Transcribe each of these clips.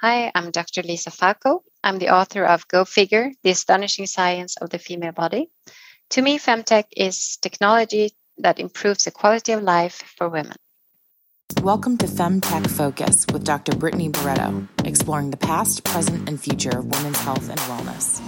Hi, I'm Dr. Lisa Falco. I'm the author of Go Figure The Astonishing Science of the Female Body. To me, Femtech is technology that improves the quality of life for women. Welcome to Femtech Focus with Dr. Brittany Barreto, exploring the past, present, and future of women's health and wellness.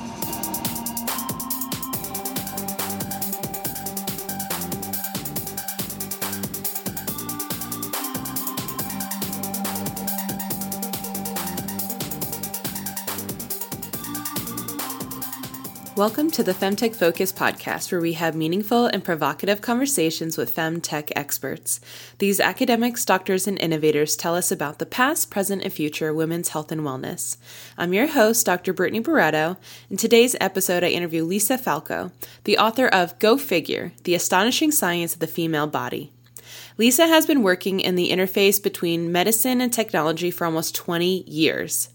Welcome to the Femtech Focus podcast, where we have meaningful and provocative conversations with femtech experts. These academics, doctors, and innovators tell us about the past, present, and future of women's health and wellness. I'm your host, Dr. Brittany Barreto. In today's episode, I interview Lisa Falco, the author of Go Figure The Astonishing Science of the Female Body. Lisa has been working in the interface between medicine and technology for almost 20 years.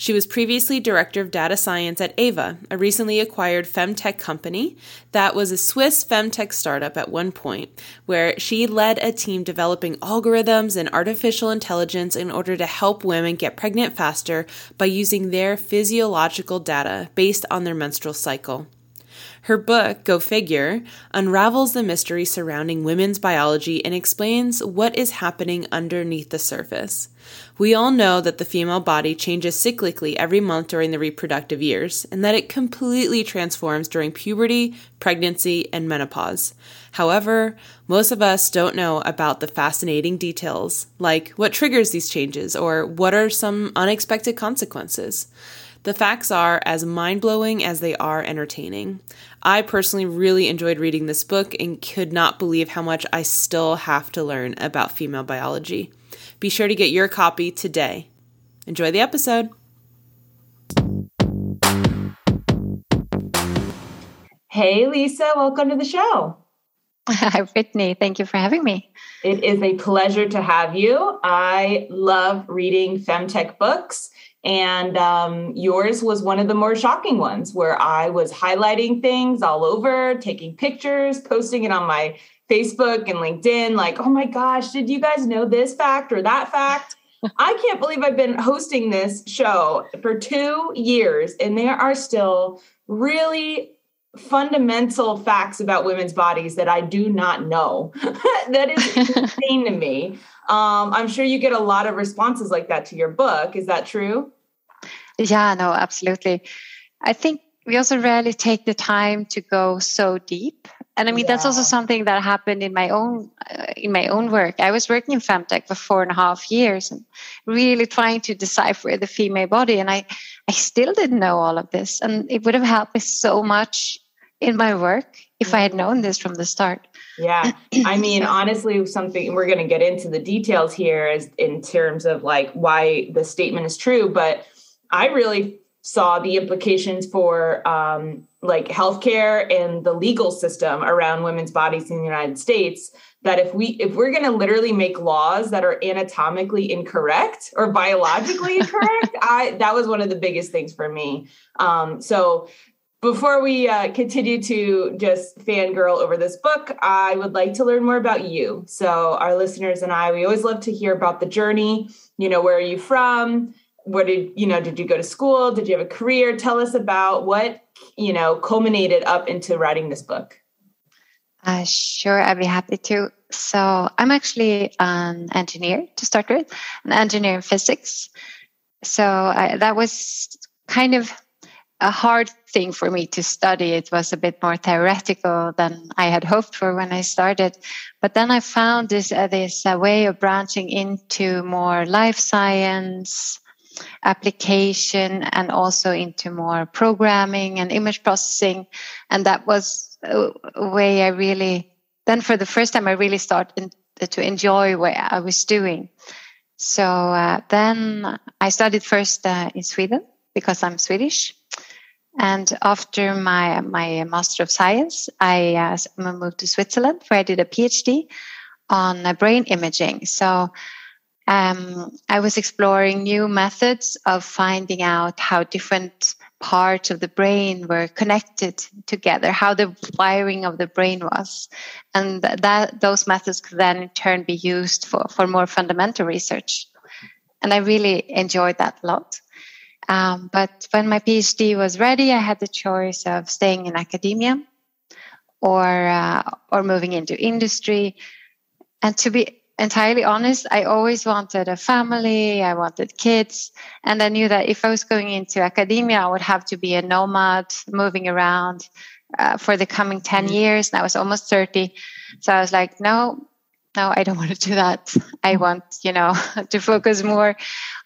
She was previously director of data science at Ava, a recently acquired femtech company that was a Swiss femtech startup at one point, where she led a team developing algorithms and artificial intelligence in order to help women get pregnant faster by using their physiological data based on their menstrual cycle. Her book, Go Figure, unravels the mystery surrounding women's biology and explains what is happening underneath the surface. We all know that the female body changes cyclically every month during the reproductive years, and that it completely transforms during puberty, pregnancy, and menopause. However, most of us don't know about the fascinating details, like what triggers these changes or what are some unexpected consequences. The facts are as mind blowing as they are entertaining. I personally really enjoyed reading this book and could not believe how much I still have to learn about female biology. Be sure to get your copy today. Enjoy the episode. Hey, Lisa, welcome to the show. Hi, Brittany. Thank you for having me. It is a pleasure to have you. I love reading femtech books, and um, yours was one of the more shocking ones where I was highlighting things all over, taking pictures, posting it on my Facebook and LinkedIn, like, oh my gosh, did you guys know this fact or that fact? I can't believe I've been hosting this show for two years, and there are still really fundamental facts about women's bodies that I do not know. that is insane to me. Um, I'm sure you get a lot of responses like that to your book. Is that true? Yeah, no, absolutely. I think we also rarely take the time to go so deep and i mean yeah. that's also something that happened in my own uh, in my own work i was working in femtech for four and a half years and really trying to decipher the female body and i i still didn't know all of this and it would have helped me so much in my work if i had mm-hmm. known this from the start yeah i mean honestly something we're going to get into the details here is in terms of like why the statement is true but i really saw the implications for um, like healthcare and the legal system around women's bodies in the United States. That if we if we're going to literally make laws that are anatomically incorrect or biologically incorrect, I that was one of the biggest things for me. Um, so before we uh, continue to just fangirl over this book, I would like to learn more about you. So, our listeners and I, we always love to hear about the journey. You know, where are you from? Where did you know did you go to school? Did you have a career? Tell us about what you know culminated up into writing this book. Uh, sure i'd be happy to. So i'm actually an engineer to start with an engineer in physics. So I, that was kind of a hard thing for me to study. It was a bit more theoretical than i had hoped for when i started. But then i found this uh, this uh, way of branching into more life science application and also into more programming and image processing. And that was a way I really, then for the first time, I really started to enjoy what I was doing. So uh, then I studied first uh, in Sweden because I'm Swedish. And after my, my Master of Science, I uh, moved to Switzerland where I did a PhD on uh, brain imaging. So um, I was exploring new methods of finding out how different parts of the brain were connected together, how the wiring of the brain was. And that those methods could then in turn be used for, for more fundamental research. and I really enjoyed that a lot. Um, but when my PhD was ready, I had the choice of staying in academia or uh, or moving into industry. And to be entirely honest, I always wanted a family. I wanted kids, and I knew that if I was going into academia, I would have to be a nomad, moving around uh, for the coming ten mm-hmm. years. And I was almost thirty, so I was like, no, no, I don't want to do that. I want, you know, to focus more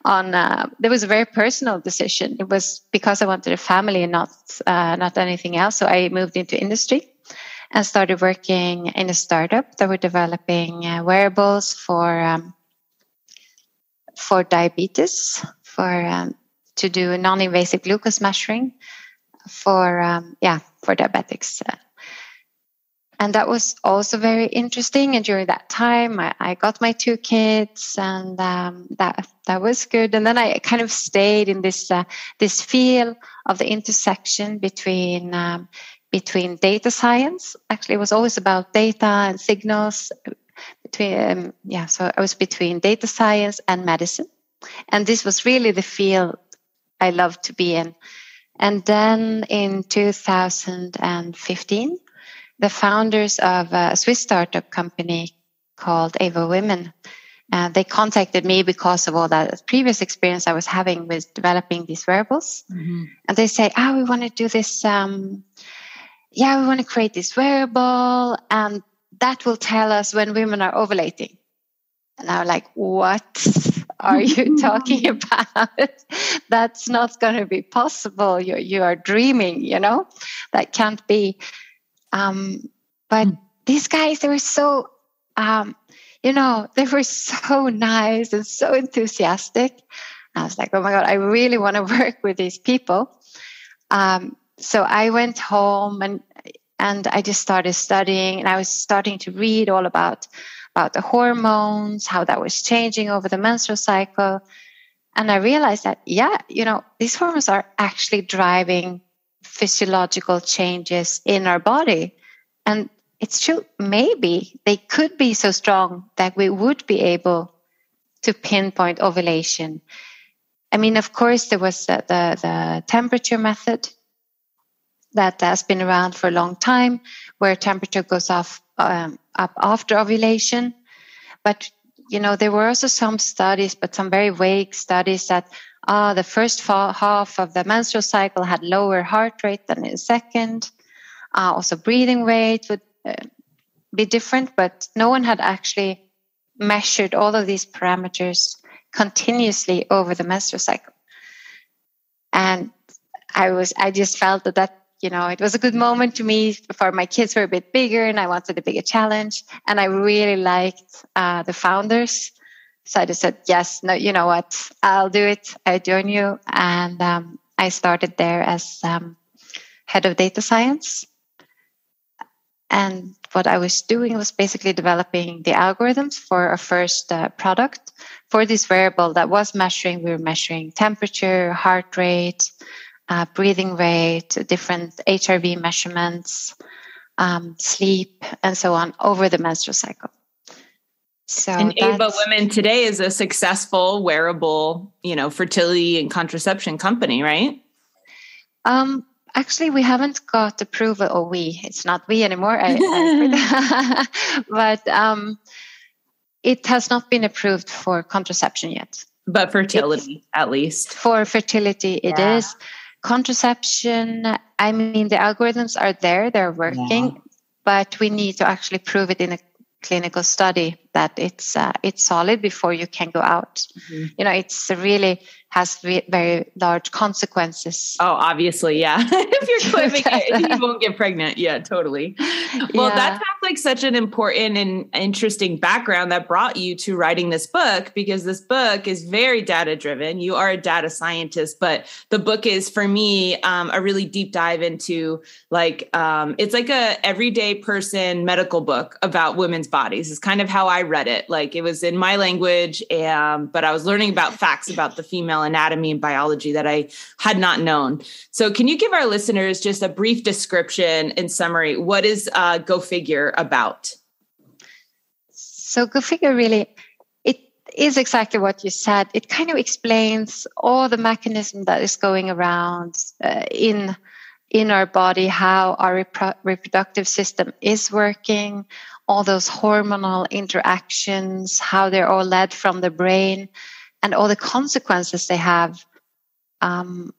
on. Uh, there was a very personal decision. It was because I wanted a family and not uh, not anything else. So I moved into industry and started working in a startup that were developing uh, wearables for um, for diabetes, for um, to do non-invasive glucose measuring for um, yeah for diabetics. And that was also very interesting. And during that time, I, I got my two kids, and um, that that was good. And then I kind of stayed in this uh, this feel of the intersection between um, between data science. Actually, it was always about data and signals. Between um, yeah, so I was between data science and medicine, and this was really the field I loved to be in. And then in 2015, the founders of a Swiss startup company called Ava Women. Uh, they contacted me because of all that previous experience I was having with developing these wearables. Mm-hmm. And they say, "Ah, oh, we want to do this um, yeah, we want to create this wearable and that will tell us when women are ovulating. And I'm like, what are you talking about? That's not going to be possible. You, you are dreaming, you know, that can't be. Um, but mm. these guys, they were so, um, you know, they were so nice and so enthusiastic. I was like, oh my God, I really want to work with these people. Um, so I went home and and I just started studying and I was starting to read all about about the hormones, how that was changing over the menstrual cycle. And I realized that, yeah, you know, these hormones are actually driving physiological changes in our body. And it's true, maybe they could be so strong that we would be able to pinpoint ovulation. I mean, of course, there was the, the, the temperature method that has been around for a long time, where temperature goes off um, up after ovulation. But you know, there were also some studies, but some very vague studies that uh, the first half of the menstrual cycle had lower heart rate than the second. Uh, also, breathing rate would uh, be different, but no one had actually measured all of these parameters continuously over the menstrual cycle. And I was, I just felt that that you know, it was a good moment to me for my kids were a bit bigger and I wanted a bigger challenge. And I really liked uh, the founders. So I just said, yes, no, you know what? I'll do it. I join you. And um, I started there as um, head of data science. And what I was doing was basically developing the algorithms for our first uh, product for this wearable that was measuring. We were measuring temperature, heart rate, uh, breathing rate, different HRV measurements, um, sleep, and so on over the menstrual cycle. So and Ava Women today is a successful wearable, you know, fertility and contraception company, right? Um, actually, we haven't got approval, or we, it's not we anymore, I, I but um, it has not been approved for contraception yet. But fertility, it's, at least. For fertility, it yeah. is contraception i mean the algorithms are there they're working yeah. but we need to actually prove it in a clinical study that it's uh, it's solid before you can go out mm-hmm. you know it's really has very large consequences. Oh, obviously, yeah. if you're clipping it, you won't get pregnant. Yeah, totally. Well, yeah. that sounds like such an important and interesting background that brought you to writing this book because this book is very data driven. You are a data scientist, but the book is for me um, a really deep dive into like um, it's like a everyday person medical book about women's bodies. Is kind of how I read it. Like it was in my language, and but I was learning about facts about the female anatomy and biology that I had not known. So, can you give our listeners just a brief description and summary? What is uh, Go Figure about? So, Go Figure really it is exactly what you said. It kind of explains all the mechanism that is going around uh, in in our body, how our repro- reproductive system is working, all those hormonal interactions, how they're all led from the brain, and all the consequences they have um,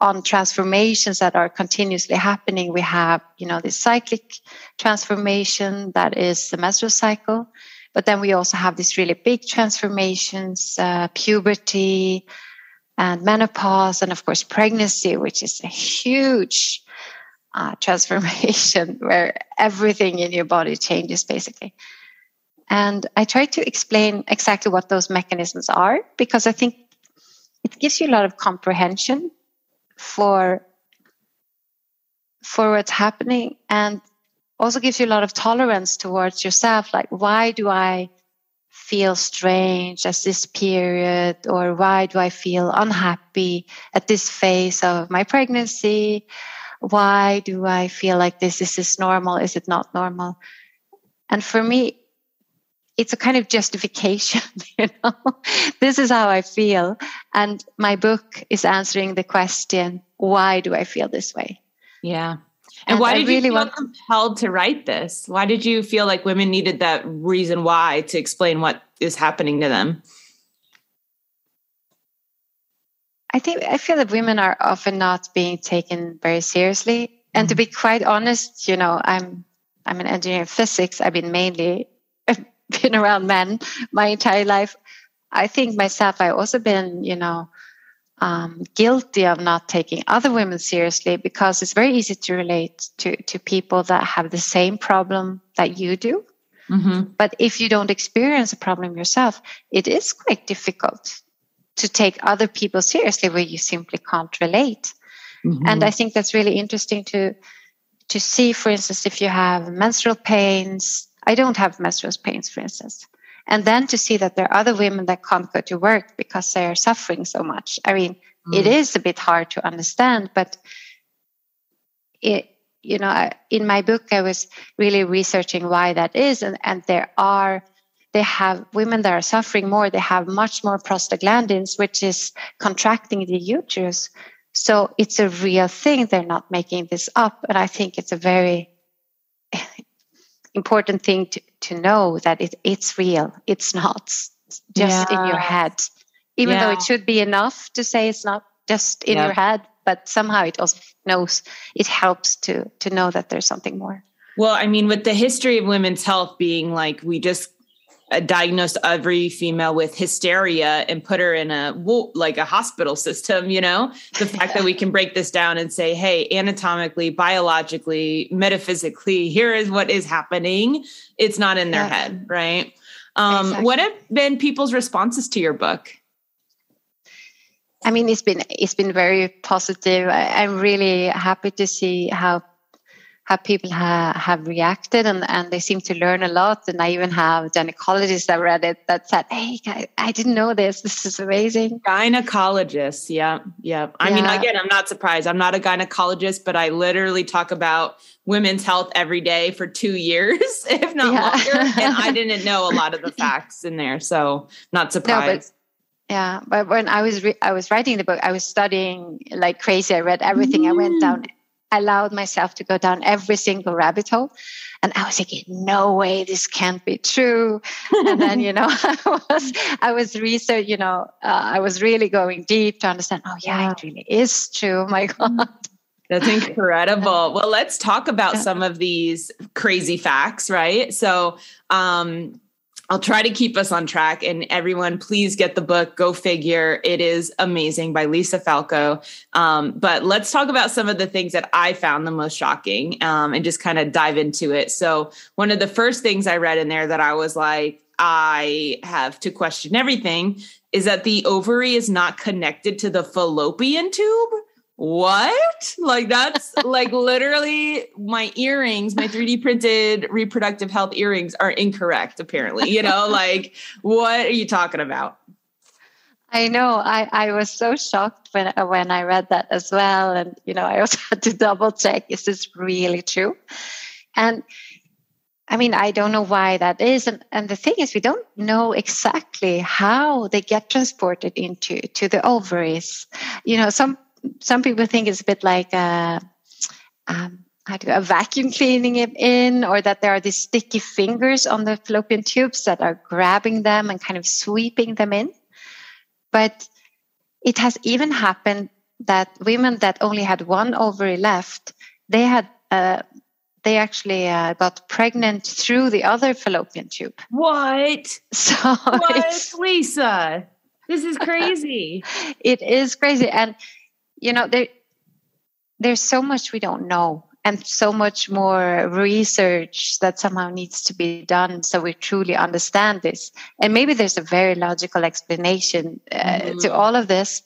on transformations that are continuously happening. We have, you know, this cyclic transformation that is the menstrual cycle but then we also have these really big transformations, uh, puberty and menopause, and of course, pregnancy, which is a huge uh, transformation where everything in your body changes basically. And I try to explain exactly what those mechanisms are because I think it gives you a lot of comprehension for for what's happening and also gives you a lot of tolerance towards yourself. Like, why do I feel strange at this period? Or why do I feel unhappy at this phase of my pregnancy? Why do I feel like this? Is this normal? Is it not normal? And for me, it's a kind of justification, you know. this is how I feel. And my book is answering the question, why do I feel this way? Yeah. And, why did really you feel want- compelled to write this? Why did you feel like women needed that reason why to explain what is happening to them? I think I feel that women are often not being taken very seriously. And mm-hmm. to be quite honest, you know, I'm I'm an engineer in physics. I've been mainly been around men my entire life. I think myself, I also been, you know, um, guilty of not taking other women seriously because it's very easy to relate to, to people that have the same problem that you do. Mm-hmm. But if you don't experience a problem yourself, it is quite difficult to take other people seriously where you simply can't relate. Mm-hmm. And I think that's really interesting to to see, for instance, if you have menstrual pains. I don't have menstrual pains, for instance. And then to see that there are other women that can't go to work because they are suffering so much. I mean, mm. it is a bit hard to understand, but it, you know, in my book, I was really researching why that is. And, and there are, they have women that are suffering more, they have much more prostaglandins, which is contracting the uterus. So it's a real thing. They're not making this up. And I think it's a very important thing to, to know that it, it's real. It's not just yeah. in your head, even yeah. though it should be enough to say it's not just in yeah. your head. But somehow it also knows it helps to to know that there's something more. Well, I mean, with the history of women's health being like we just diagnosed every female with hysteria and put her in a like a hospital system you know the fact that we can break this down and say hey anatomically biologically metaphysically here is what is happening it's not in their yeah. head right um, exactly. what have been people's responses to your book I mean, it's been it's been very positive. I, I'm really happy to see how how people ha- have reacted and, and they seem to learn a lot. And I even have gynecologists that read it that said, Hey, I, I didn't know this. This is amazing. Gynecologists. Yeah. Yeah. I yeah. mean, again, I'm not surprised. I'm not a gynecologist, but I literally talk about women's health every day for two years, if not yeah. longer. and I didn't know a lot of the facts in there. So not surprised. No, but- yeah, but when I was re- I was writing the book, I was studying like crazy. I read everything. Mm. I went down allowed myself to go down every single rabbit hole. And I was thinking, no way, this can't be true. and then, you know, I was, I was research, you know, uh, I was really going deep to understand, oh yeah, it really is true. Oh my mm. God. That's incredible. Well, let's talk about some of these crazy facts, right? So, um, I'll try to keep us on track. And everyone, please get the book, Go Figure. It is amazing by Lisa Falco. Um, but let's talk about some of the things that I found the most shocking um, and just kind of dive into it. So, one of the first things I read in there that I was like, I have to question everything is that the ovary is not connected to the fallopian tube what? Like that's like literally my earrings, my 3D printed reproductive health earrings are incorrect, apparently. You know, like what are you talking about? I know. I, I was so shocked when when I read that as well. And you know, I also had to double check, is this really true? And I mean, I don't know why that is. And, and the thing is, we don't know exactly how they get transported into to the ovaries. You know, some some people think it's a bit like a, um, how do a vacuum cleaning it in, or that there are these sticky fingers on the fallopian tubes that are grabbing them and kind of sweeping them in. But it has even happened that women that only had one ovary left, they had uh, they actually uh, got pregnant through the other fallopian tube. What? So what, Lisa? This is crazy. it is crazy, and you know there there's so much we don't know, and so much more research that somehow needs to be done so we truly understand this. And maybe there's a very logical explanation uh, mm-hmm. to all of this,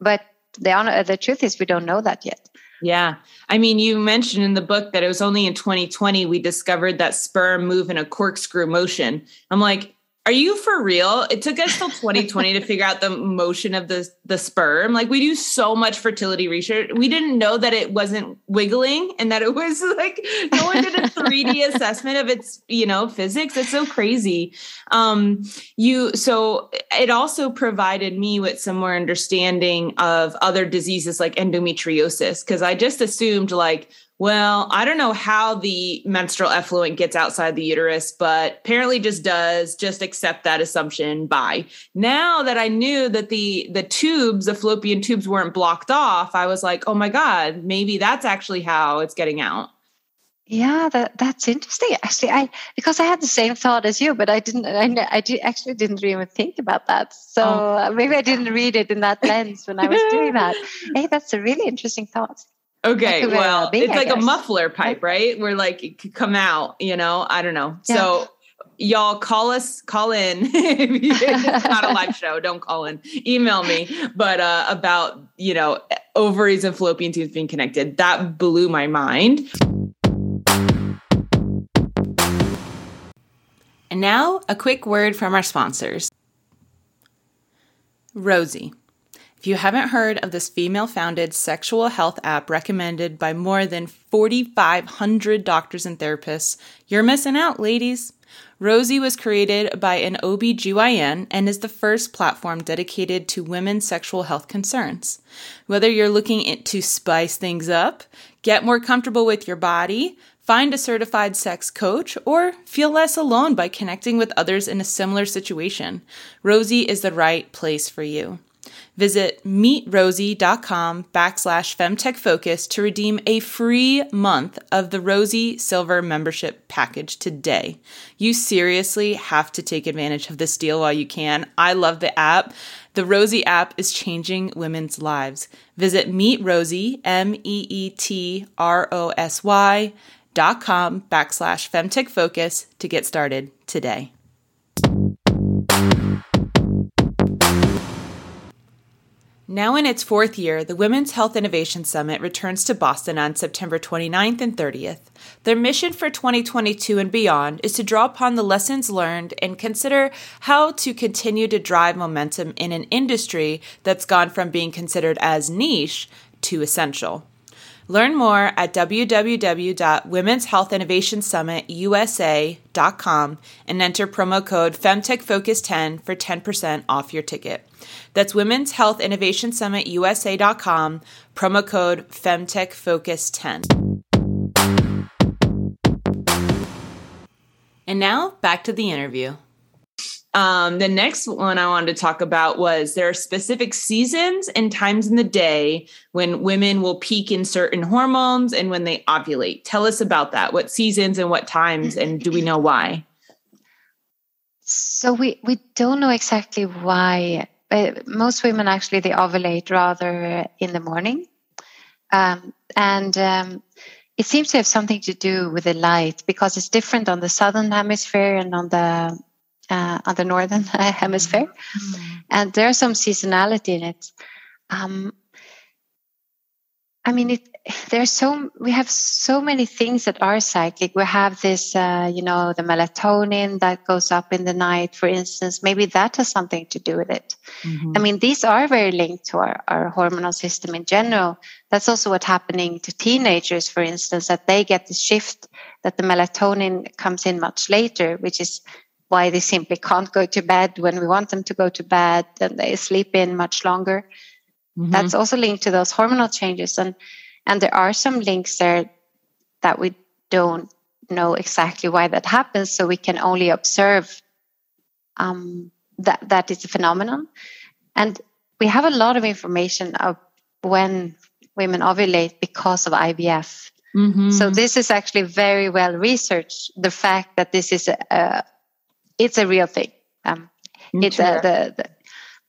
but the the truth is we don't know that yet. Yeah. I mean, you mentioned in the book that it was only in 2020 we discovered that sperm move in a corkscrew motion. I'm like, are you for real? It took us till 2020 to figure out the motion of the the sperm. Like we do so much fertility research. We didn't know that it wasn't wiggling and that it was like no one did a 3D assessment of its, you know, physics. It's so crazy. Um you so it also provided me with some more understanding of other diseases like endometriosis because I just assumed like well, I don't know how the menstrual effluent gets outside the uterus, but apparently just does. Just accept that assumption. Bye. Now that I knew that the the tubes, the fallopian tubes weren't blocked off, I was like, oh my God, maybe that's actually how it's getting out. Yeah, that that's interesting. Actually, I because I had the same thought as you, but I didn't. I, I did, actually didn't even think about that. So oh. Uh, maybe I didn't read it in that lens when I was doing that. Hey, that's a really interesting thought. Okay, well, be, it's like a muffler pipe, right? Where like it could come out, you know. I don't know. Yeah. So y'all call us call in. It's not a live show. Don't call in. Email me. But uh about you know ovaries and fallopian tubes being connected. That blew my mind. And now a quick word from our sponsors. Rosie if you haven't heard of this female founded sexual health app recommended by more than 4,500 doctors and therapists, you're missing out, ladies. Rosie was created by an OBGYN and is the first platform dedicated to women's sexual health concerns. Whether you're looking to spice things up, get more comfortable with your body, find a certified sex coach, or feel less alone by connecting with others in a similar situation, Rosie is the right place for you. Visit meetrosie.com backslash femtechfocus to redeem a free month of the Rosie Silver membership package today. You seriously have to take advantage of this deal while you can. I love the app. The Rosie app is changing women's lives. Visit meetrosie, M-E-E-T-R-O-S-Y dot com backslash femtechfocus to get started today. Now in its fourth year, the Women's Health Innovation Summit returns to Boston on September 29th and 30th. Their mission for 2022 and beyond is to draw upon the lessons learned and consider how to continue to drive momentum in an industry that's gone from being considered as niche to essential. Learn more at www.womenshealthinnovationsummitusa.com and enter promo code FemTechFocus10 for 10% off your ticket. That's Women's Health Innovation Summit USA.com, promo code FemTechFocus10. And now back to the interview. Um, the next one I wanted to talk about was there are specific seasons and times in the day when women will peak in certain hormones and when they ovulate. Tell us about that. What seasons and what times, and do we know why? So we we don't know exactly why. Uh, most women actually they ovulate rather in the morning, um, and um, it seems to have something to do with the light because it's different on the southern hemisphere and on the uh, on the northern hemisphere, mm-hmm. and there's some seasonality in it. Um, I mean, it, there's so we have so many things that are cyclic. We have this, uh, you know, the melatonin that goes up in the night, for instance. Maybe that has something to do with it. Mm-hmm. I mean, these are very linked to our, our hormonal system in general. That's also what's happening to teenagers, for instance, that they get the shift that the melatonin comes in much later, which is why they simply can't go to bed when we want them to go to bed, and they sleep in much longer. Mm-hmm. That's also linked to those hormonal changes. And, and there are some links there that we don't know exactly why that happens. So we can only observe um, that that is a phenomenon. And we have a lot of information of when women ovulate because of IVF. Mm-hmm. So this is actually very well researched. The fact that this is a, a it's a real thing. Um, it's a, the, the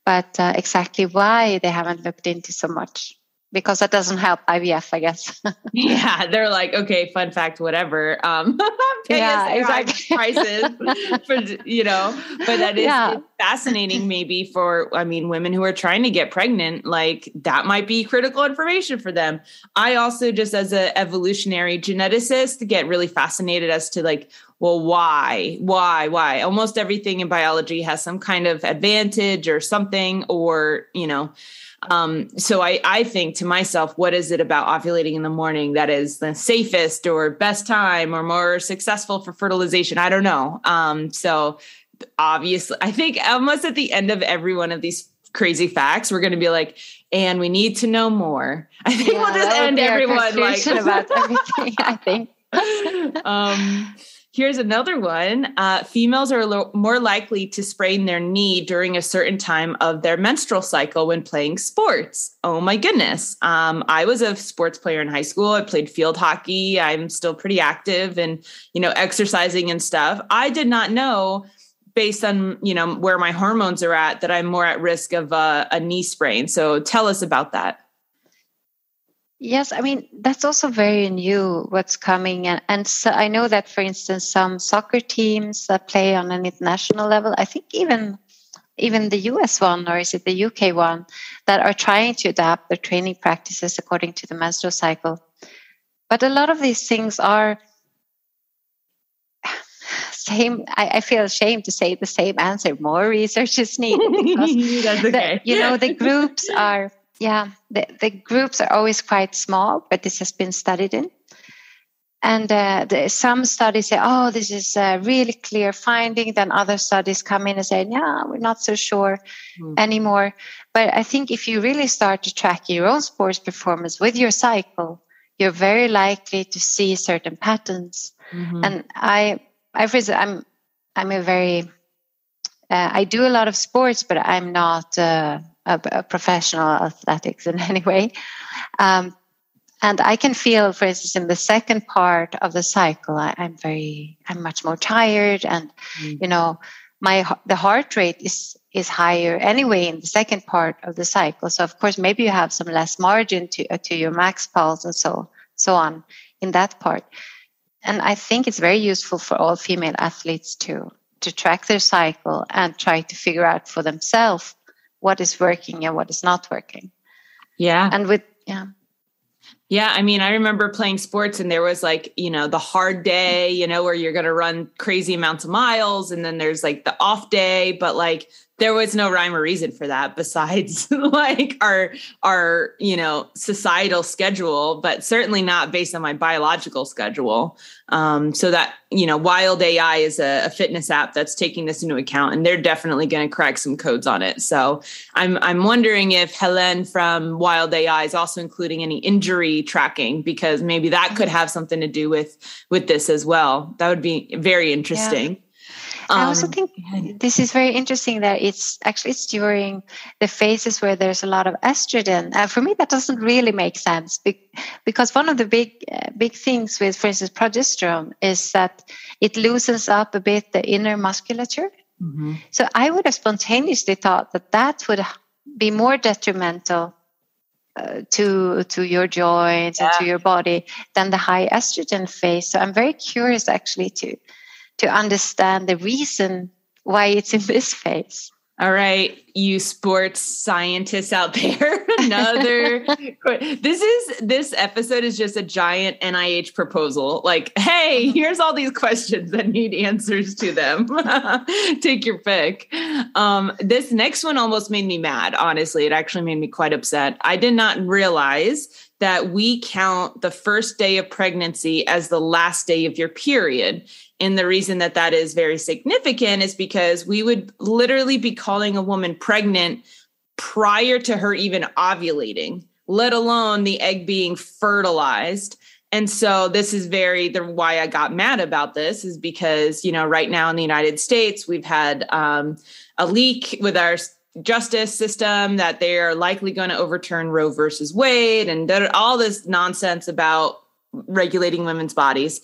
but uh, exactly why they haven't looked into so much because that doesn't help IVF, I guess. yeah, they're like, okay, fun fact, whatever. Um, yeah, exactly. prices for you know, but that is yeah. fascinating. Maybe for I mean, women who are trying to get pregnant, like that might be critical information for them. I also, just as an evolutionary geneticist, get really fascinated as to like well, why, why, why? Almost everything in biology has some kind of advantage or something, or, you know, um, so I, I think to myself, what is it about ovulating in the morning that is the safest or best time or more successful for fertilization? I don't know. Um, so obviously, I think almost at the end of every one of these crazy facts, we're going to be like, and we need to know more. I think yeah, we'll just end everyone like about everything. I think. um, Here's another one. Uh, females are lo- more likely to sprain their knee during a certain time of their menstrual cycle when playing sports. Oh my goodness. Um, I was a sports player in high school. I played field hockey. I'm still pretty active and, you know, exercising and stuff. I did not know based on, you know, where my hormones are at that I'm more at risk of uh, a knee sprain. So tell us about that. Yes, I mean that's also very new. What's coming, and, and so I know that, for instance, some soccer teams that play on an international level, I think even even the US one or is it the UK one, that are trying to adapt their training practices according to the menstrual cycle. But a lot of these things are same. I, I feel ashamed to say the same answer. More research is needed because okay. the, you know the groups are yeah, the, the groups are always quite small, but this has been studied in. And uh, the, some studies say, oh, this is a really clear finding. Then other studies come in and say, yeah, we're not so sure mm. anymore. But I think if you really start to track your own sports performance with your cycle, you're very likely to see certain patterns. Mm-hmm. And I, I, I'm, I'm a very, uh, I do a lot of sports, but I'm not. Uh, professional athletics in any way. Um, and I can feel, for instance, in the second part of the cycle, I, am very, I'm much more tired, and mm. you know, my the heart rate is is higher anyway in the second part of the cycle. So of course, maybe you have some less margin to uh, to your max pulse and so so on in that part. And I think it's very useful for all female athletes to to track their cycle and try to figure out for themselves what is working and what is not working. Yeah. And with, yeah. Yeah, I mean, I remember playing sports and there was like, you know, the hard day, you know, where you're going to run crazy amounts of miles and then there's like the off day, but like there was no rhyme or reason for that besides like our our you know societal schedule but certainly not based on my biological schedule. Um, so that you know wild ai is a, a, fitness app that's taking this into account and they're definitely going to crack some codes on it. So i'm i'm wondering if helen from wild ai is also including any injury tracking because maybe that could have something to do with with this as well. That would be very interesting. yeah. Um, I also think this is very interesting that it's actually it's during the phases where there's a lot of estrogen. Uh, for me, that doesn't really make sense because one of the big uh, big things with, for instance, progesterone is that it loosens up a bit the inner musculature. Mm-hmm. So I would have spontaneously thought that that would be more detrimental uh, to to your joints yeah. and to your body than the high estrogen phase. So I'm very curious actually to to understand the reason why it's in this phase. All right, you sports scientists out there. Another this is this episode is just a giant NIH proposal. Like, hey, here's all these questions that need answers to them. Take your pick. Um, this next one almost made me mad, honestly. It actually made me quite upset. I did not realize that we count the first day of pregnancy as the last day of your period. And the reason that that is very significant is because we would literally be calling a woman pregnant prior to her even ovulating, let alone the egg being fertilized. And so this is very the why I got mad about this is because you know right now in the United States we've had um, a leak with our justice system that they are likely going to overturn Roe versus Wade and all this nonsense about regulating women's bodies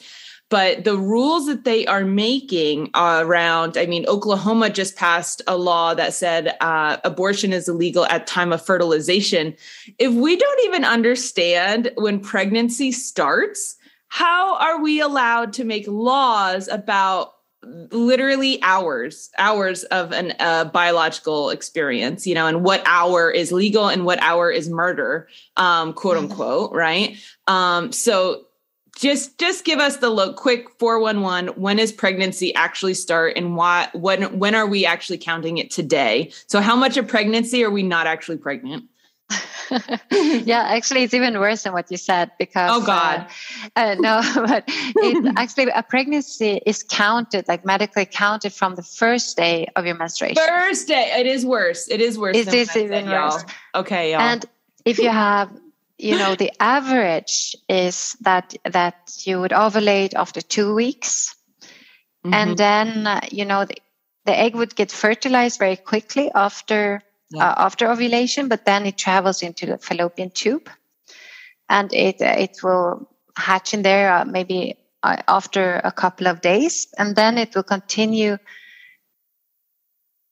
but the rules that they are making around i mean oklahoma just passed a law that said uh, abortion is illegal at time of fertilization if we don't even understand when pregnancy starts how are we allowed to make laws about literally hours hours of an uh, biological experience you know and what hour is legal and what hour is murder um quote mm-hmm. unquote right um so just just give us the look. Quick 411 when is pregnancy actually start and why when when are we actually counting it today? So how much of pregnancy are we not actually pregnant? Yeah actually it's even worse than what you said because oh god. uh, uh, no but it, actually a pregnancy is counted like medically counted from the first day of your menstruation. First day it is worse. It is worse it is even worse. y'all. okay y'all. and if you have you know the average is that that you would ovulate after two weeks mm-hmm. and then uh, you know the, the egg would get fertilized very quickly after yeah. uh, after ovulation but then it travels into the fallopian tube and it uh, it will hatch in there uh, maybe uh, after a couple of days and then it will continue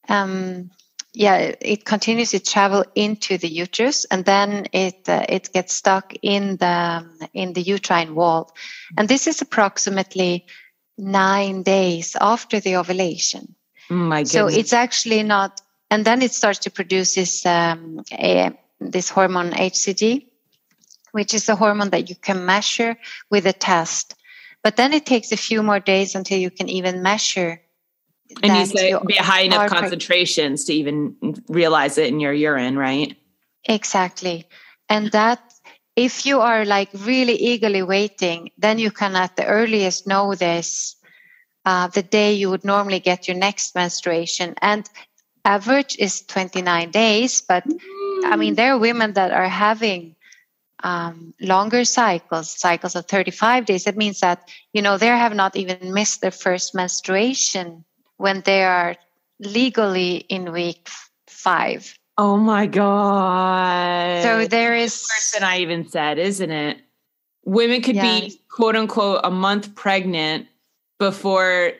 um, yeah, it continues to travel into the uterus, and then it uh, it gets stuck in the in the uterine wall, and this is approximately nine days after the ovulation. My goodness. So it's actually not, and then it starts to produce this um, a, this hormone HCG, which is a hormone that you can measure with a test. But then it takes a few more days until you can even measure and you say be a high enough concentrations to even realize it in your urine, right? Exactly. And that if you are like really eagerly waiting, then you can at the earliest know this uh, the day you would normally get your next menstruation. And average is 29 days, but mm. I mean, there are women that are having um, longer cycles, cycles of 35 days. It means that, you know, they have not even missed their first menstruation when they are legally in week five. Oh my God. So there is worse than I even said, isn't it? Women could yes. be quote unquote a month pregnant before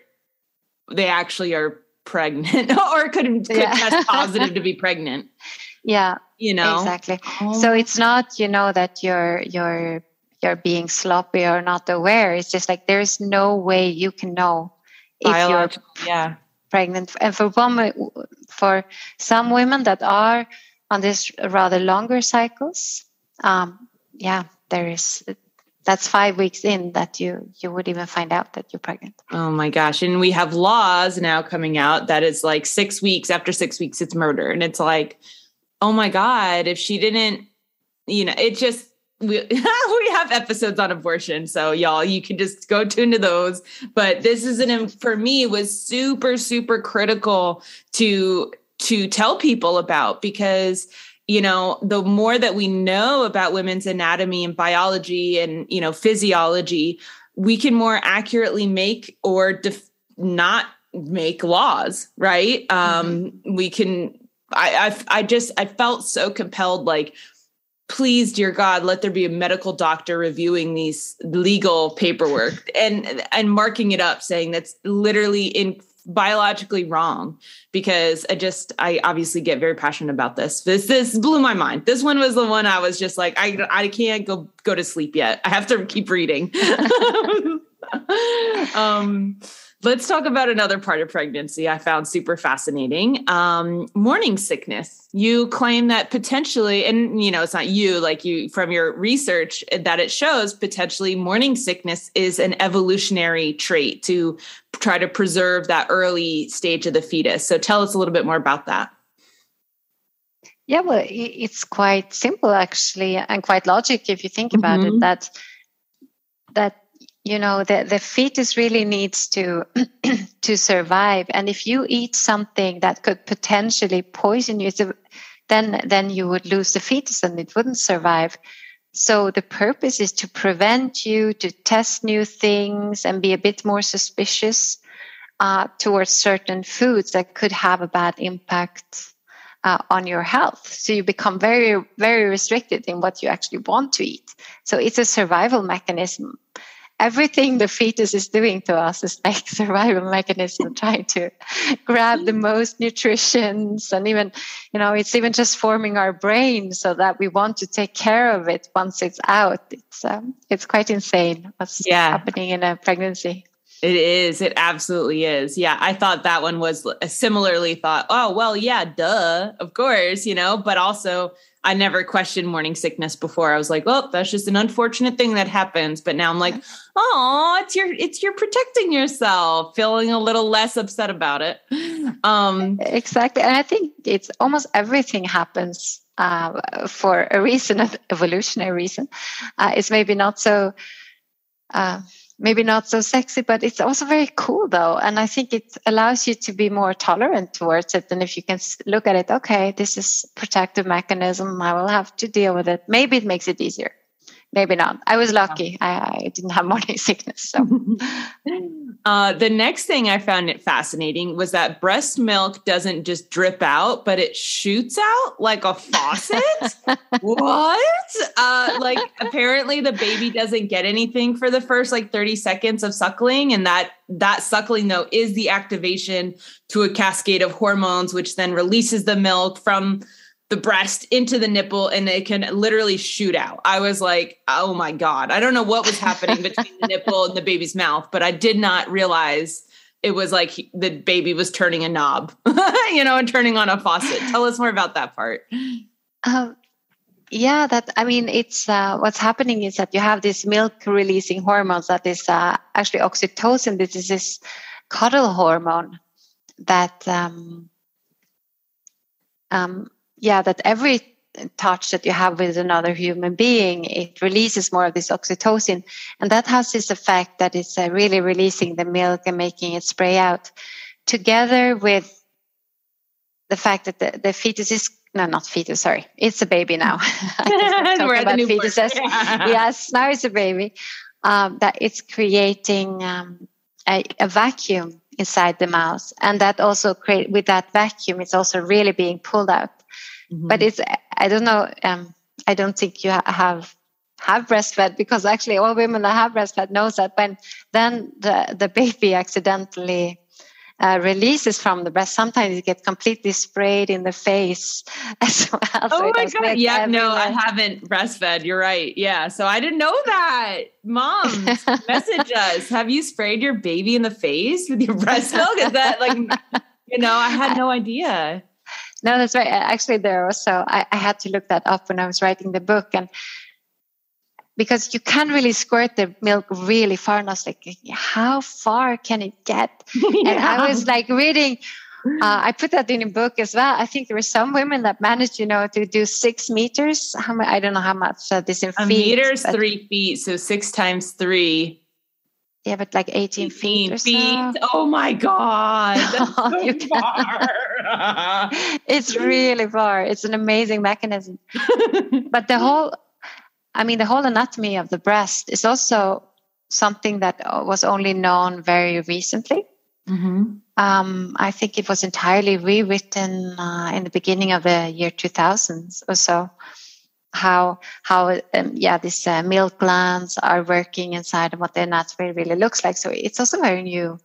they actually are pregnant or could, could yeah. test positive to be pregnant. Yeah. You know. Exactly. Oh. So it's not, you know, that you're you're you're being sloppy or not aware. It's just like there's no way you can know if you're yeah. pregnant. And for women for some women that are on this rather longer cycles um, yeah there is that's five weeks in that you you would even find out that you're pregnant. Oh my gosh. And we have laws now coming out that is like six weeks after six weeks it's murder. And it's like oh my god if she didn't you know it just we we have episodes on abortion so y'all you can just go tune to those but this is an for me was super super critical to to tell people about because you know the more that we know about women's anatomy and biology and you know physiology we can more accurately make or def- not make laws right um mm-hmm. we can I, I i just i felt so compelled like please dear god let there be a medical doctor reviewing these legal paperwork and and marking it up saying that's literally in biologically wrong. Because i just i obviously get very passionate about this. This this blew my mind. This one was the one i was just like i i can't go go to sleep yet. I have to keep reading. Um Let's talk about another part of pregnancy I found super fascinating. Um, morning sickness. You claim that potentially, and you know, it's not you, like you from your research, that it shows potentially morning sickness is an evolutionary trait to try to preserve that early stage of the fetus. So tell us a little bit more about that. Yeah, well, it's quite simple actually, and quite logic if you think about mm-hmm. it. That that you know the, the fetus really needs to to survive and if you eat something that could potentially poison you then then you would lose the fetus and it wouldn't survive so the purpose is to prevent you to test new things and be a bit more suspicious uh, towards certain foods that could have a bad impact uh, on your health. So you become very, very restricted in what you actually want to eat. So it's a survival mechanism everything the fetus is doing to us is like survival mechanism trying to grab the most nutritions and even you know it's even just forming our brain so that we want to take care of it once it's out it's um, it's quite insane what's yeah. happening in a pregnancy it is. It absolutely is. Yeah. I thought that one was similarly thought, oh, well, yeah, duh, of course, you know, but also I never questioned morning sickness before. I was like, oh, that's just an unfortunate thing that happens. But now I'm like, oh, it's your it's you're protecting yourself, feeling a little less upset about it. Um exactly. And I think it's almost everything happens uh, for a reason, an evolutionary reason. Uh, it's maybe not so uh, maybe not so sexy, but it's also very cool though. And I think it allows you to be more tolerant towards it. And if you can look at it, okay, this is protective mechanism. I will have to deal with it. Maybe it makes it easier maybe not. I was lucky. I, I didn't have morning sickness. So, uh, the next thing I found it fascinating was that breast milk doesn't just drip out, but it shoots out like a faucet. what? Uh, like apparently the baby doesn't get anything for the first like 30 seconds of suckling, and that that suckling though is the activation to a cascade of hormones, which then releases the milk from the breast into the nipple and it can literally shoot out. I was like, oh my God. I don't know what was happening between the nipple and the baby's mouth, but I did not realize it was like he, the baby was turning a knob, you know, and turning on a faucet. Tell us more about that part. Um, yeah, that I mean, it's uh, what's happening is that you have this milk releasing hormones that is uh, actually oxytocin. This is this cuddle hormone that um, um, yeah, that every touch that you have with another human being, it releases more of this oxytocin. And that has this effect that it's uh, really releasing the milk and making it spray out together with the fact that the, the fetus is no, not fetus. Sorry, it's a baby now. We're about fetuses. Yeah. yes, now it's a baby. Um, that it's creating um, a, a, vacuum inside the mouth, and that also create with that vacuum, it's also really being pulled out. Mm-hmm. But it's I don't know. Um, I don't think you have have breastfed because actually all women that have breastfed knows that when then the the baby accidentally uh, releases from the breast, sometimes you get completely sprayed in the face as well. Oh so my god! Yeah, no, I haven't breastfed. You're right. Yeah, so I didn't know that. Mom, message us. Have you sprayed your baby in the face with your breast milk? Is that like, you know, I had no idea. No, that's right. Actually, there also I, I had to look that up when I was writing the book, and because you can't really squirt the milk really far. And I was like, how far can it get? yeah. And I was like reading. Uh, I put that in a book as well. I think there were some women that managed, you know, to do six meters. How I don't know how much uh, this in a feet. meter is three feet, so six times three yeah, but like 18, 18 feet. feet. So. Oh my God. That's so far. it's really far. It's an amazing mechanism. but the whole, I mean, the whole anatomy of the breast is also something that uh, was only known very recently. Mm-hmm. Um, I think it was entirely rewritten uh, in the beginning of the year 2000s or so how how um, yeah these uh, milk glands are working inside and what their anatomy really looks like. So it's also very new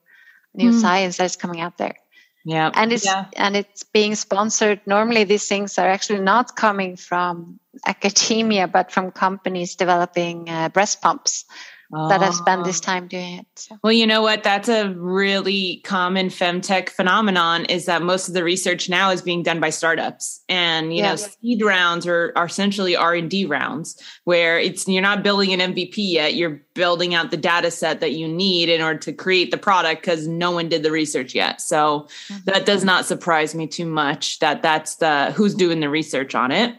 new mm. science that's coming out there. Yeah, and it's yeah. and it's being sponsored. Normally, these things are actually not coming from academia, but from companies developing uh, breast pumps. Oh. that have spent this oh. time doing it. So. Well, you know what? That's a really common femtech phenomenon is that most of the research now is being done by startups. And, you yes. know, seed rounds are, are essentially R&D rounds where it's you're not building an MVP yet, you're building out the data set that you need in order to create the product because no one did the research yet. So mm-hmm. that does not surprise me too much that that's the who's doing the research on it.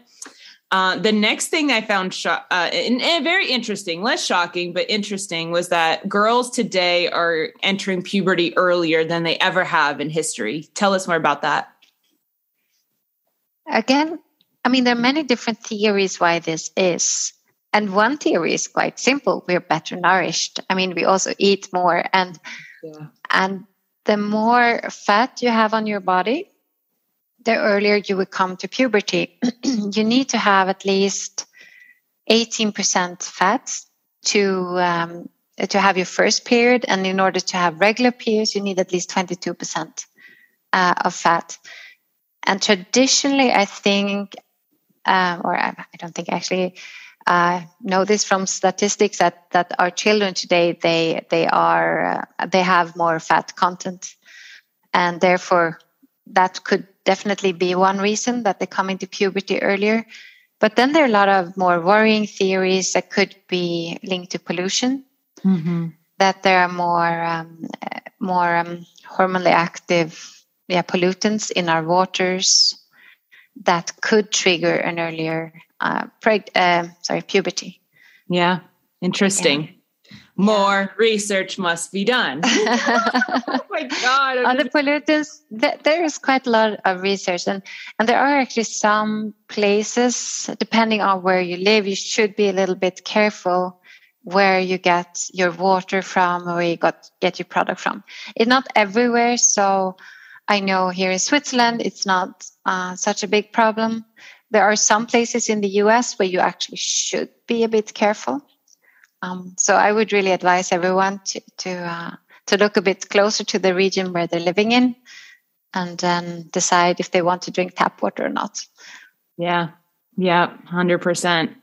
Uh, the next thing I found sh- uh, and, and very interesting, less shocking, but interesting, was that girls today are entering puberty earlier than they ever have in history. Tell us more about that. Again, I mean, there are many different theories why this is. And one theory is quite simple we're better nourished. I mean, we also eat more, and, yeah. and the more fat you have on your body, the earlier you would come to puberty. you need to have at least 18% fat to um, to have your first period, and in order to have regular periods, you need at least 22% uh, of fat. And traditionally, I think, uh, or I, I, don't think actually, uh, know this from statistics that that our children today they they are uh, they have more fat content, and therefore that could definitely be one reason that they come into puberty earlier. But then there are a lot of more worrying theories that could be linked to pollution. Mm-hmm. That there are more um, more um, hormonally active yeah, pollutants in our waters that could trigger an earlier uh, preg- uh, sorry puberty. Yeah, interesting. Yeah more research must be done. oh my God. On the pollutants, th- there is quite a lot of research, and, and there are actually some places, depending on where you live, you should be a little bit careful where you get your water from or where you got, get your product from. It's not everywhere. So I know here in Switzerland, it's not uh, such a big problem. There are some places in the US where you actually should be a bit careful. Um, so I would really advise everyone to to uh, to look a bit closer to the region where they're living in, and then decide if they want to drink tap water or not. Yeah, yeah, hundred um, percent.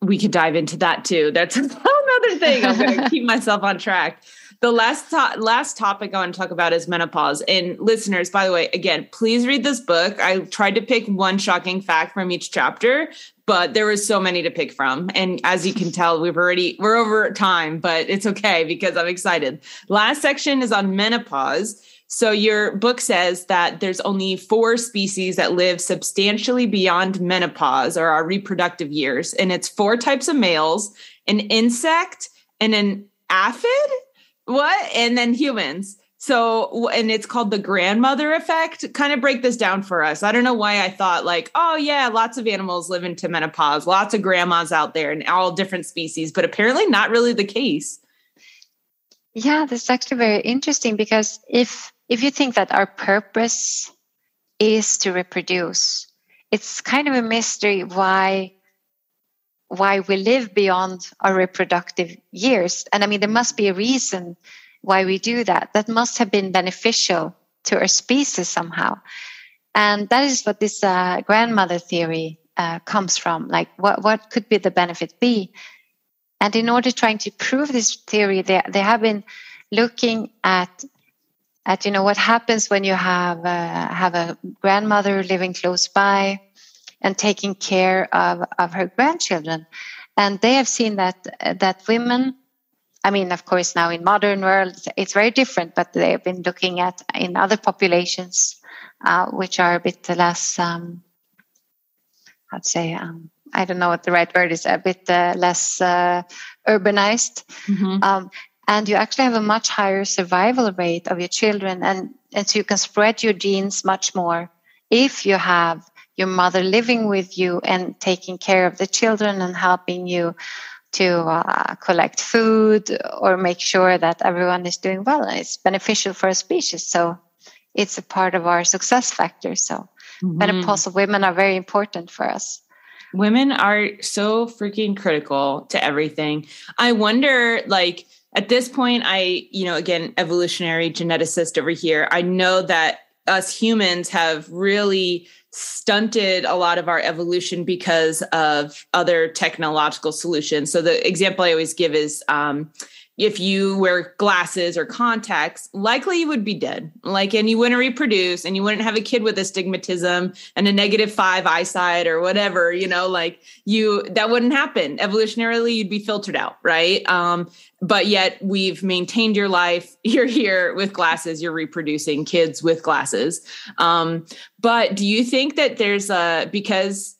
We could dive into that too. That's another thing. I'm going to keep myself on track the last to- last topic I want to talk about is menopause. And listeners, by the way, again, please read this book. I tried to pick one shocking fact from each chapter, but there was so many to pick from. And as you can tell, we've already we're over time, but it's okay because I'm excited. Last section is on menopause. So your book says that there's only four species that live substantially beyond menopause or our reproductive years, and it's four types of males: an insect and an aphid what? And then humans. So, and it's called the grandmother effect. Kind of break this down for us. I don't know why I thought, like, oh, yeah, lots of animals live into menopause, lots of grandmas out there and all different species, but apparently not really the case. Yeah, this is actually very interesting because if if you think that our purpose is to reproduce, it's kind of a mystery why why we live beyond our reproductive years. And I mean, there must be a reason why we do that. That must have been beneficial to our species somehow. And that is what this uh, grandmother theory uh, comes from. Like, what, what could be the benefit be? And in order trying to prove this theory, they, they have been looking at at you know what happens when you have uh, have a grandmother living close by and taking care of, of her grandchildren. And they have seen that that women, I mean, of course, now in modern world, it's very different, but they have been looking at in other populations, uh, which are a bit less, um, I'd say, um, I don't know what the right word is, a bit uh, less uh, urbanized. Mm-hmm. Um, and you actually have a much higher survival rate of your children, and, and so you can spread your genes much more if you have your mother living with you and taking care of the children and helping you to uh, collect food or make sure that everyone is doing well and it's beneficial for a species. So it's a part of our success factor. So mm-hmm. menopausal women are very important for us. Women are so freaking critical to everything. I wonder like at this point i you know again evolutionary geneticist over here i know that us humans have really stunted a lot of our evolution because of other technological solutions. So the example I always give is um, if you wear glasses or contacts, likely you would be dead. Like, and you wouldn't reproduce and you wouldn't have a kid with astigmatism and a negative five eyesight or whatever, you know, like you, that wouldn't happen. Evolutionarily, you'd be filtered out, right? Um, but yet we've maintained your life. You're here with glasses, you're reproducing kids with glasses. Um, but do you think that there's a, because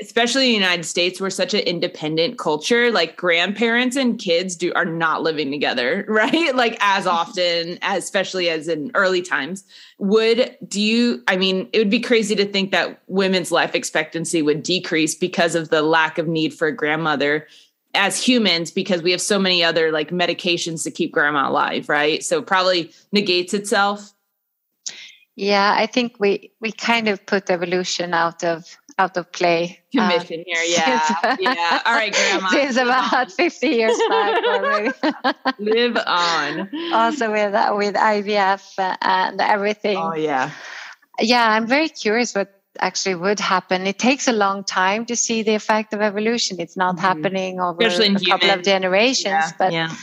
especially in the United States, we're such an independent culture. Like grandparents and kids do are not living together, right? Like as often, as especially as in early times. Would do you? I mean, it would be crazy to think that women's life expectancy would decrease because of the lack of need for a grandmother as humans because we have so many other like medications to keep grandma alive, right? So probably negates itself. Yeah, I think we we kind of put evolution out of out of play. Commission um, here, yeah, yeah. All right, Grandma. Since about fifty years back, live on. Also with uh, with IVF and everything. Oh yeah, yeah. I'm very curious what actually would happen. It takes a long time to see the effect of evolution. It's not mm-hmm. happening over a couple of generations, yeah, but. Yeah.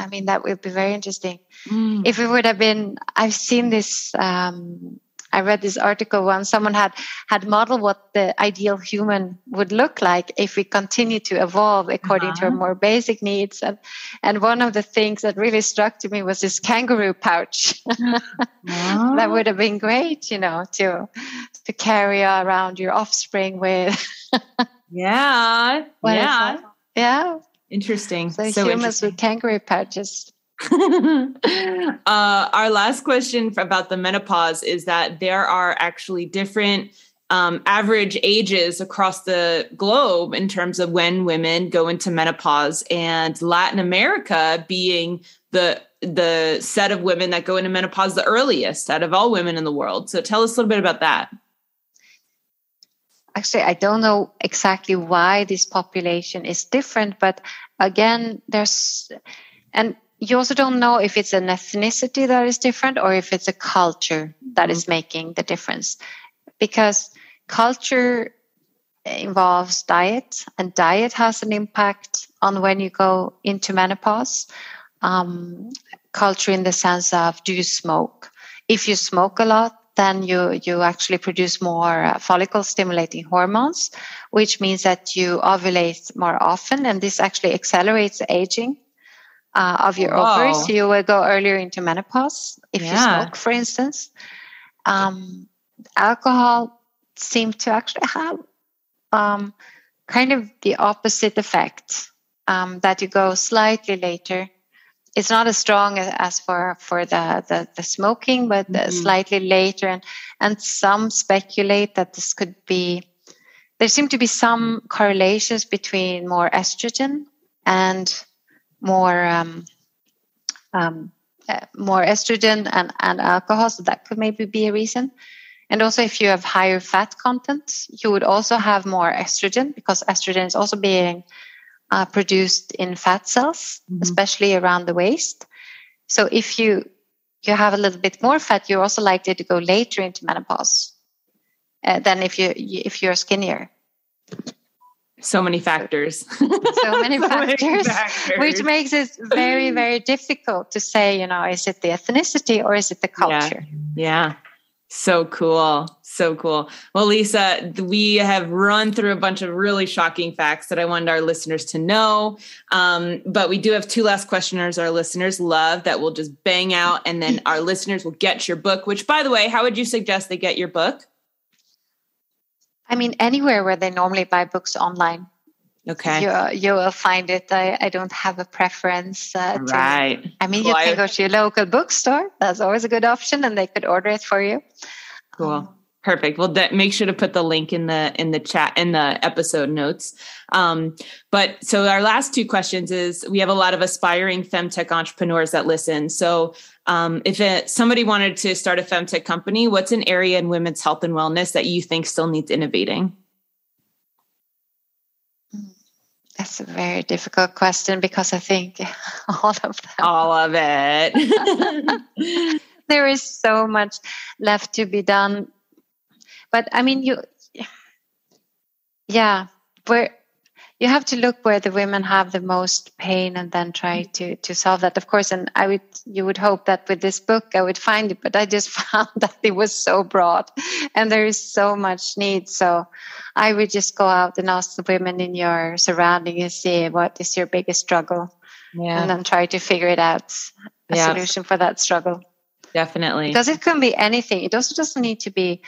I mean, that would be very interesting. Mm. If it would have been, I've seen this um, I read this article once. Someone had had modeled what the ideal human would look like if we continue to evolve according uh-huh. to our uh-huh. more basic needs. And and one of the things that really struck to me was this kangaroo pouch. uh-huh. that would have been great, you know, to to carry around your offspring with. yeah. yeah. Yeah. Interesting. So, so humans interesting. with kangaroo pouches uh, our last question about the menopause is that there are actually different um, average ages across the globe in terms of when women go into menopause, and Latin America being the the set of women that go into menopause the earliest out of all women in the world. So tell us a little bit about that. Actually, I don't know exactly why this population is different, but again, there's and you also don't know if it's an ethnicity that is different or if it's a culture that is making the difference. Because culture involves diet and diet has an impact on when you go into menopause um, culture in the sense of do you smoke? If you smoke a lot then you you actually produce more uh, follicle stimulating hormones which means that you ovulate more often and this actually accelerates aging uh, of your wow. ovaries. You will go earlier into menopause if yeah. you smoke, for instance. Um, alcohol seems to actually have um, kind of the opposite effect um, that you go slightly later. It's not as strong as for for the the, the smoking, but mm-hmm. slightly later. And and some speculate that this could be. There seem to be some correlations between more estrogen and more um, um, uh, more estrogen and, and alcohol, so that could maybe be a reason. And also, if you have higher fat content, you would also have more estrogen because estrogen is also being uh, produced in fat cells, mm-hmm. especially around the waist. So, if you you have a little bit more fat, you're also likely to go later into menopause uh, than if you if you're skinnier so many factors so, many, so factors, many, factors, which makes it very very difficult to say you know is it the ethnicity or is it the culture yeah, yeah. So cool. So cool. Well lisa we have run through a bunch of really shocking facts that i wanted our listeners to know. Um, but we do have two last questioners our listeners love that we'll just bang out and then our listeners will get your book which by the way how would you suggest they get your book? I mean, anywhere where they normally buy books online. Okay. You, you will find it. I, I don't have a preference. Uh, to, right. I mean, you can go to your local bookstore. That's always a good option, and they could order it for you. Cool. Um, Perfect. Well, de- make sure to put the link in the in the chat in the episode notes. Um, but so our last two questions is we have a lot of aspiring femtech entrepreneurs that listen. So um, if it, somebody wanted to start a femtech company, what's an area in women's health and wellness that you think still needs innovating? That's a very difficult question because I think all of them. All of it. there is so much left to be done. But I mean, you, yeah, where you have to look where the women have the most pain and then try mm. to to solve that. Of course and i would you would hope that with this book i would find it but i just found that it was so broad and there is so much need. So i would just go out and ask the women in your surrounding and see what is your biggest struggle yeah. and then try to figure it out a yeah. solution for that struggle. Definitely. Because it can be anything. It also doesn't need to be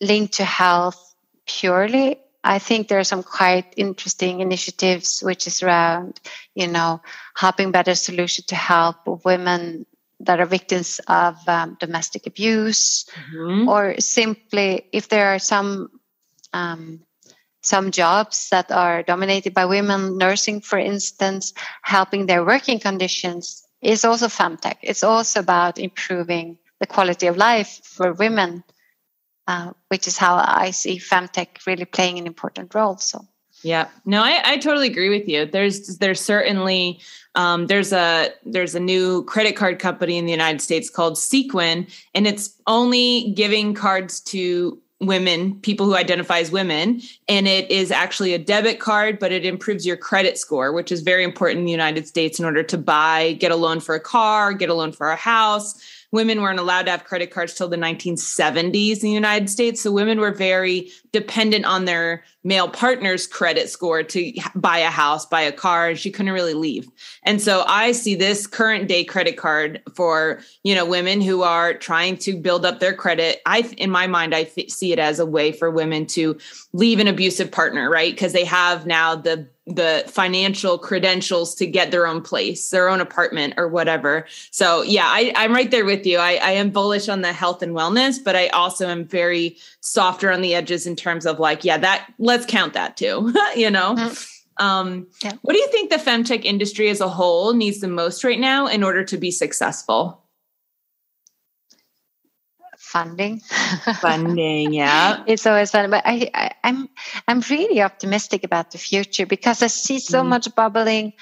linked to health purely I think there are some quite interesting initiatives which is around, you know, helping better solution to help women that are victims of um, domestic abuse, mm-hmm. or simply if there are some um, some jobs that are dominated by women, nursing, for instance, helping their working conditions is also femtech. It's also about improving the quality of life for women uh, which is how I see femtech really playing an important role. So. Yeah, no, I, I totally agree with you. There's there's certainly um, there's a there's a new credit card company in the United States called Sequin, and it's only giving cards to women, people who identify as women, and it is actually a debit card, but it improves your credit score, which is very important in the United States in order to buy, get a loan for a car, get a loan for a house women weren't allowed to have credit cards till the 1970s in the United States. So women were very dependent on their male partner's credit score to buy a house, buy a car, and she couldn't really leave. And so I see this current day credit card for, you know, women who are trying to build up their credit. I in my mind I see it as a way for women to leave an abusive partner, right? Because they have now the the financial credentials to get their own place, their own apartment or whatever. So yeah, I, I'm right there with you. I, I am bullish on the health and wellness, but I also am very softer on the edges in terms of like, yeah, that let's count that too, you know? Mm-hmm. Um, yeah. What do you think the femtech industry as a whole needs the most right now in order to be successful? funding funding yeah it's always fun but I, I am I'm, I'm really optimistic about the future because i see so mm. much bubbling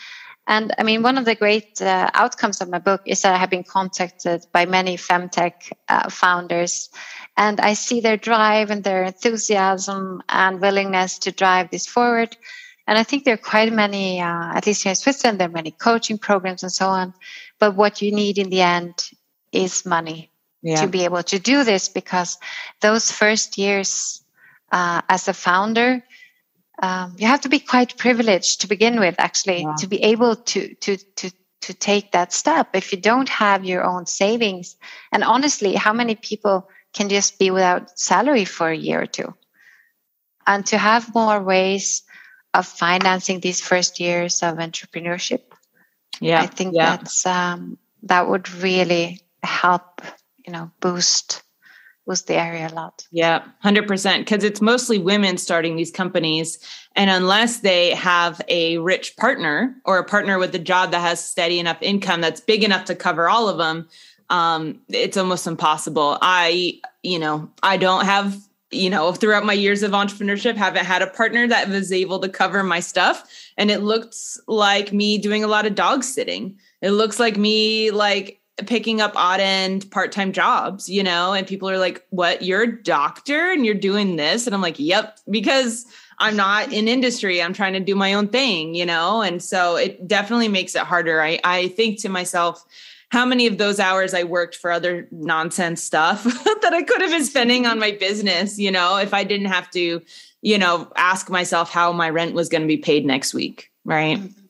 and i mean one of the great uh, outcomes of my book is that i have been contacted by many femtech uh, founders and i see their drive and their enthusiasm and willingness to drive this forward and i think there are quite many uh, at least here in switzerland there are many coaching programs and so on but what you need in the end is money yeah. to be able to do this because those first years uh, as a founder um, you have to be quite privileged to begin with actually yeah. to be able to to to to take that step if you don't have your own savings and honestly how many people can just be without salary for a year or two. And to have more ways of financing these first years of entrepreneurship yeah i think yeah. that's um, that would really help you know boost boost the area a lot. Yeah 100% because it's mostly women starting these companies. And unless they have a rich partner or a partner with a job that has steady enough income that's big enough to cover all of them um, it's almost impossible. I you know i don't have you know throughout my years of entrepreneurship haven't had a partner that was able to cover my stuff. And it looks like me doing a lot of dog sitting. It looks like me like picking up odd end part-time jobs you know? And people are like what? You're a doctor and you're doing this? And i'm like yep because i'm not in industry. I'm trying to do my own thing you know? And so it definitely makes it harder. I i think to myself how many of those hours i worked for other nonsense stuff that i could have been spending on my business you know if i didn't have to you know ask myself how my rent was going to be paid next week right mm-hmm.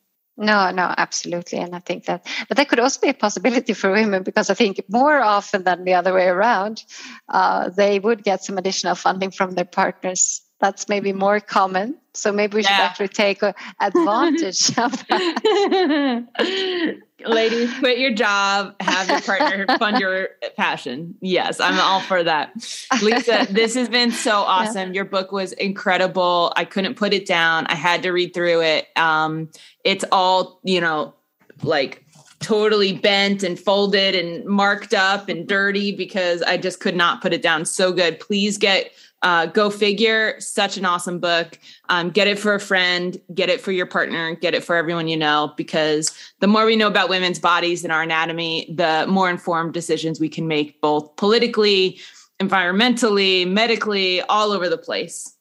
No, no, absolutely. And I think that, but that could also be a possibility for women because I think more often than the other way around, uh, they would get some additional funding from their partners. That's maybe more common. So maybe we should yeah. actually take advantage of that. Ladies, quit your job, have your partner fund your passion. Yes, I'm all for that. Lisa, this has been so awesome. Yeah. Your book was incredible. I couldn't put it down. I had to read through it. Um, it's all, you know, like totally bent and folded and marked up and dirty because I just could not put it down. So good. Please get Uh, go figure, such an awesome book. Um, get it for a friend, get it for your partner, get it for everyone you know, because the more we know about women's bodies and our anatomy, the more informed decisions we can make, both politically, environmentally, medically, all over the place.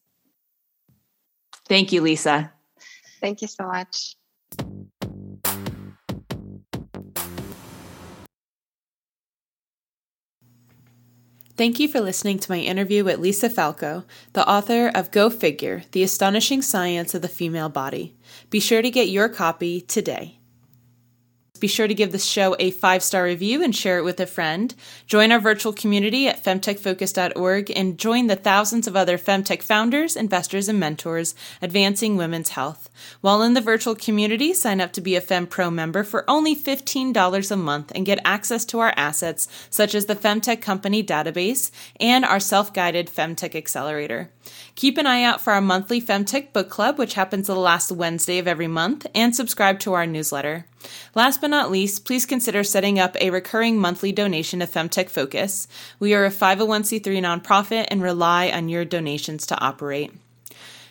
Thank you, Lisa. Thank you so much. Thank you for listening to my interview with Lisa Falco, the author of Go Figure The Astonishing Science of the Female Body. Be sure to get your copy today. Be sure to give the show a five star review and share it with a friend. Join our virtual community at femtechfocus.org and join the thousands of other femtech founders, investors, and mentors advancing women's health. While in the virtual community, sign up to be a FemPro member for only $15 a month and get access to our assets such as the Femtech Company database and our self guided Femtech Accelerator. Keep an eye out for our monthly Femtech Book Club, which happens the last Wednesday of every month, and subscribe to our newsletter. Last but not least, please consider setting up a recurring monthly donation to Femtech Focus. We are a 501c3 nonprofit and rely on your donations to operate.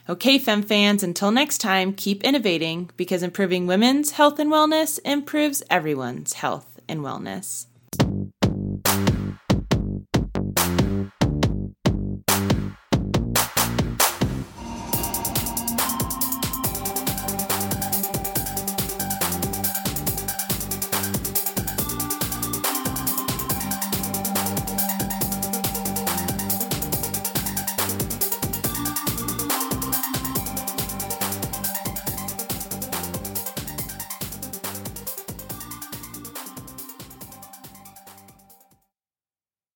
Okay, Fem fans, until next time, keep innovating because improving women's health and wellness improves everyone's health and wellness.